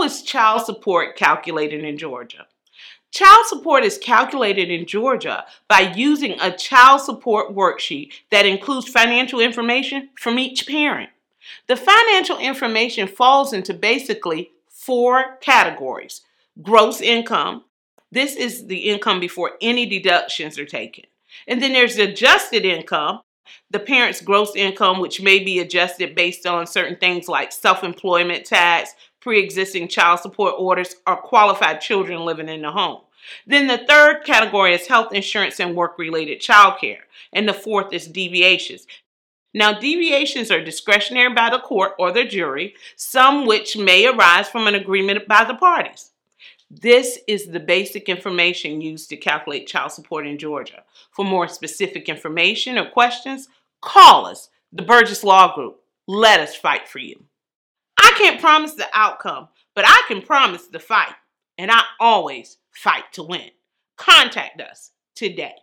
How is child support calculated in Georgia? Child support is calculated in Georgia by using a child support worksheet that includes financial information from each parent. The financial information falls into basically four categories gross income. This is the income before any deductions are taken. And then there's adjusted income, the parent's gross income, which may be adjusted based on certain things like self employment tax, pre existing child support orders, or qualified children living in the home. Then the third category is health insurance and work related child care. And the fourth is deviations. Now, deviations are discretionary by the court or the jury, some which may arise from an agreement by the parties. This is the basic information used to calculate child support in Georgia. For more specific information or questions, call us, the Burgess Law Group. Let us fight for you. Can't promise the outcome, but I can promise the fight, and I always fight to win. Contact us today.